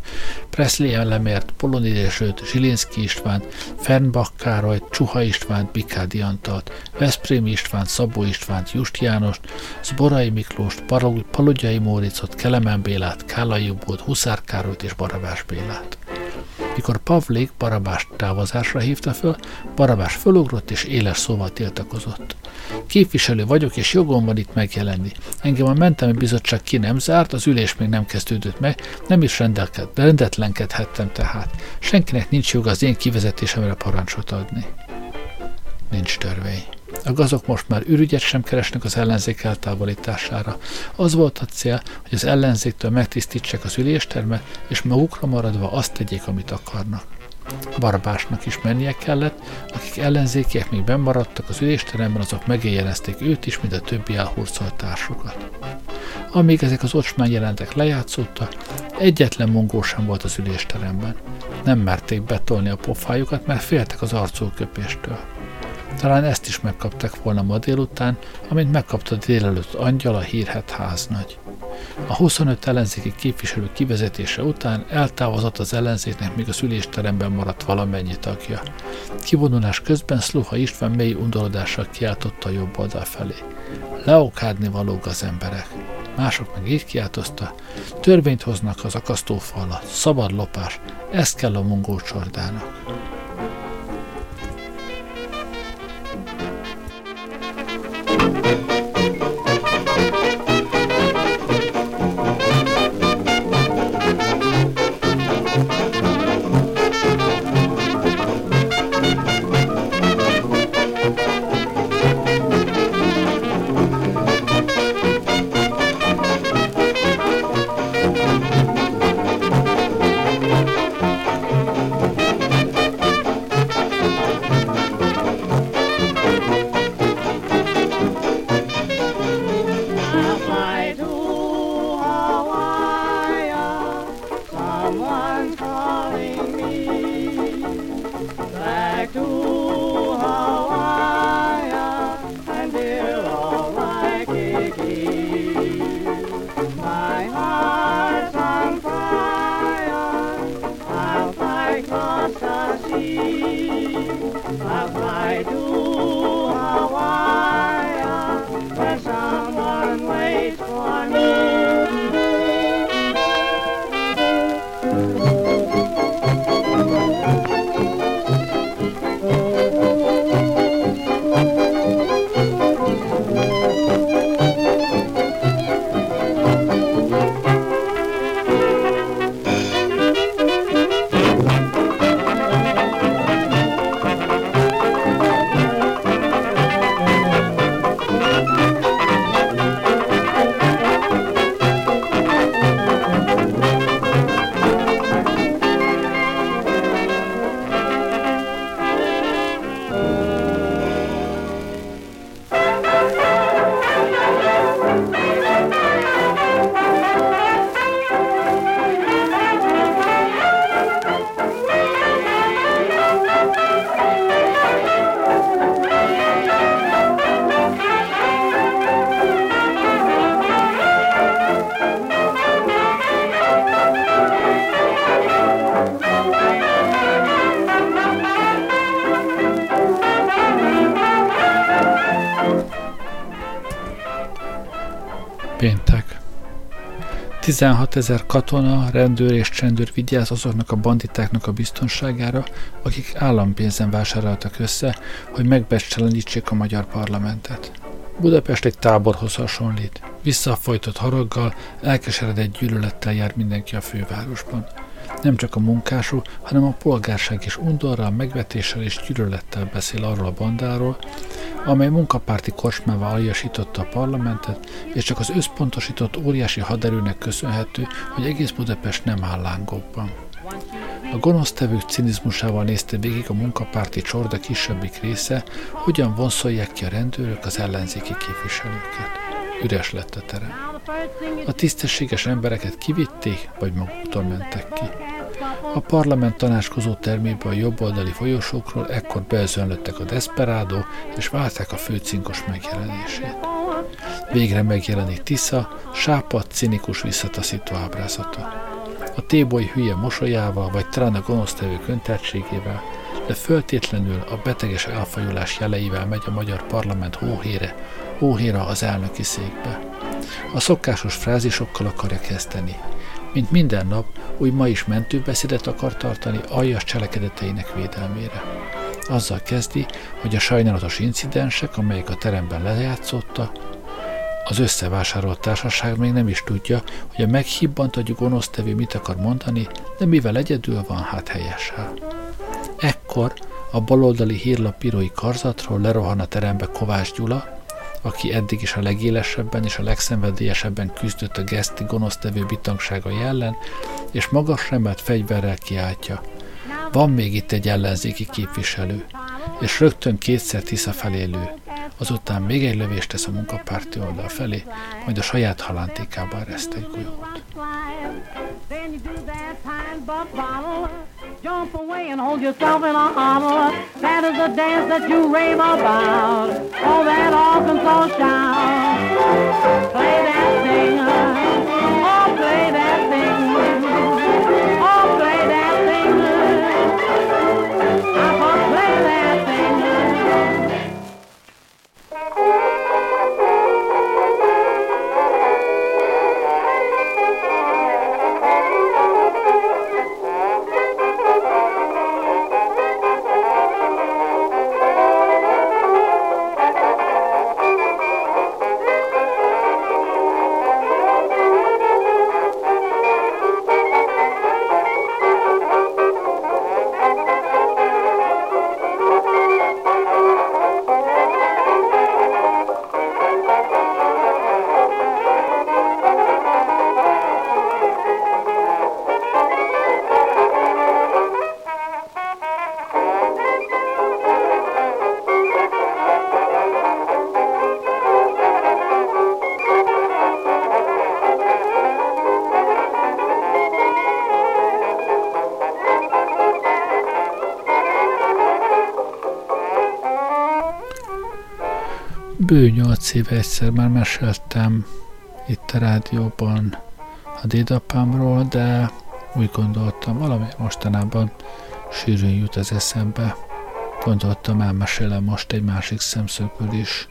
Presley Elemért, Polonidésőt, Zsilinszki Istvánt, Fernbach Károlyt, Csuha Istvánt, Bikádi Antalt, Veszprém Istvánt, Szabó Istvánt, Just Jánost, Zborai Miklóst, Palogyai Móricot, Kelemen Bélát, Kálai Jubót, Huszár Károlyt és Barabás Bélát. Mikor Pavlik Barabást távozásra hívta föl, Barabás fölugrott és éles szóval tiltakozott. Képviselő vagyok, és jogom van itt megjelenni. Engem a mentelmi bizottság ki nem zárt, az ülés még nem kezdődött meg, nem is rendetlenkedhettem tehát. Senkinek nincs joga az én kivezetésemre parancsot adni. Nincs törvény. A gazok most már ürügyet sem keresnek az ellenzék eltávolítására. Az volt a cél, hogy az ellenzéktől megtisztítsák az üléstermet, és magukra maradva azt tegyék, amit akarnak. Barbásnak is mennie kellett, akik ellenzékiek még bemaradtak az ülésteremben, azok megéjjelezték őt is, mint a többi elhurcolt társukat. Amíg ezek az ocsmány jelentek lejátszódtak, egyetlen mongó sem volt az ülésteremben. Nem merték betolni a pofájukat, mert féltek az arcúköpéstől. Talán ezt is megkapták volna ma délután, amint megkapta délelőtt angyal a hírhet háznagy. A 25 ellenzéki képviselő kivezetése után eltávozott az ellenzéknek, míg az ülésteremben maradt valamennyi tagja. Kivonulás közben Szluha István mély undorodással kiáltotta a jobb oldal felé. Leokádni valók az emberek. Mások meg így kiáltozta, törvényt hoznak az akasztófa alatt, szabad lopás, ez kell a mongol csordának. Péntek. 16 ezer katona, rendőr és csendőr vigyáz azoknak a banditáknak a biztonságára, akik állampénzen vásároltak össze, hogy megbecselenítsék a magyar parlamentet. Budapest egy táborhoz hasonlít. Visszafolytott haraggal, elkeseredett gyűlölettel jár mindenki a fővárosban. Nem csak a munkások, hanem a polgárság is undorral, megvetéssel és gyűlölettel beszél arról a bandáról, amely munkapárti korsmával aljasította a parlamentet, és csak az összpontosított óriási haderőnek köszönhető, hogy egész Budapest nem áll lángokban. A gonosztevők cinizmusával nézte végig a munkapárti csorda kisebbik része, hogyan vonszolják ki a rendőrök az ellenzéki képviselőket. Üres lett a terem. A tisztességes embereket kivitték, vagy maguktól mentek ki. A parlament tanácskozó termébe a jobboldali folyosókról ekkor beözönlöttek a Desperado, és várták a főcinkos megjelenését. Végre megjelenik Tisza, sápadt, cinikus visszataszító ábrázata. A téboly hülye mosolyával, vagy talán a gonosztevő köntertségével, de föltétlenül a beteges elfajulás jeleivel megy a magyar parlament hóhére, hóhéra az elnöki székbe. A szokásos frázisokkal akarja kezdeni. Mint minden nap, úgy ma is mentőbeszédet akar tartani aljas cselekedeteinek védelmére. Azzal kezdi, hogy a sajnálatos incidensek, amelyek a teremben lejátszotta, az összevásárolt társaság még nem is tudja, hogy a meghibbant agyú gonosztevő mit akar mondani, de mivel egyedül van, hát helyesel. Ekkor a baloldali hírlap bírói karzatról lerohan a terembe Kovács Gyula, aki eddig is a legélesebben és a legszenvedélyesebben küzdött a geszti gonosztevő bitangsága ellen, és magas remelt fegyverrel kiáltja. Van még itt egy ellenzéki képviselő, és rögtön kétszer Tisza felé lő. Azután még egy lövést tesz a munkapárti oldal felé, majd a saját halántékába ereszt egy golyót. Jump away and hold yourself in a huddle. That is the dance that you rave about. Oh, that Arkansas shout. Play that thing. Bő nyolc éve egyszer már meséltem itt a rádióban a dédapámról, de úgy gondoltam, valami mostanában sűrűn jut az eszembe. Gondoltam, elmesélem most egy másik szemszögből is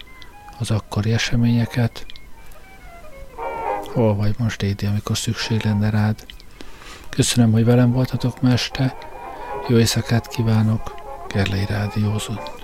az akkori eseményeket. Hol vagy most, Dédi, amikor szükség lenne rád? Köszönöm, hogy velem voltatok ma este. Jó éjszakát kívánok, Gerlei Rádiózott.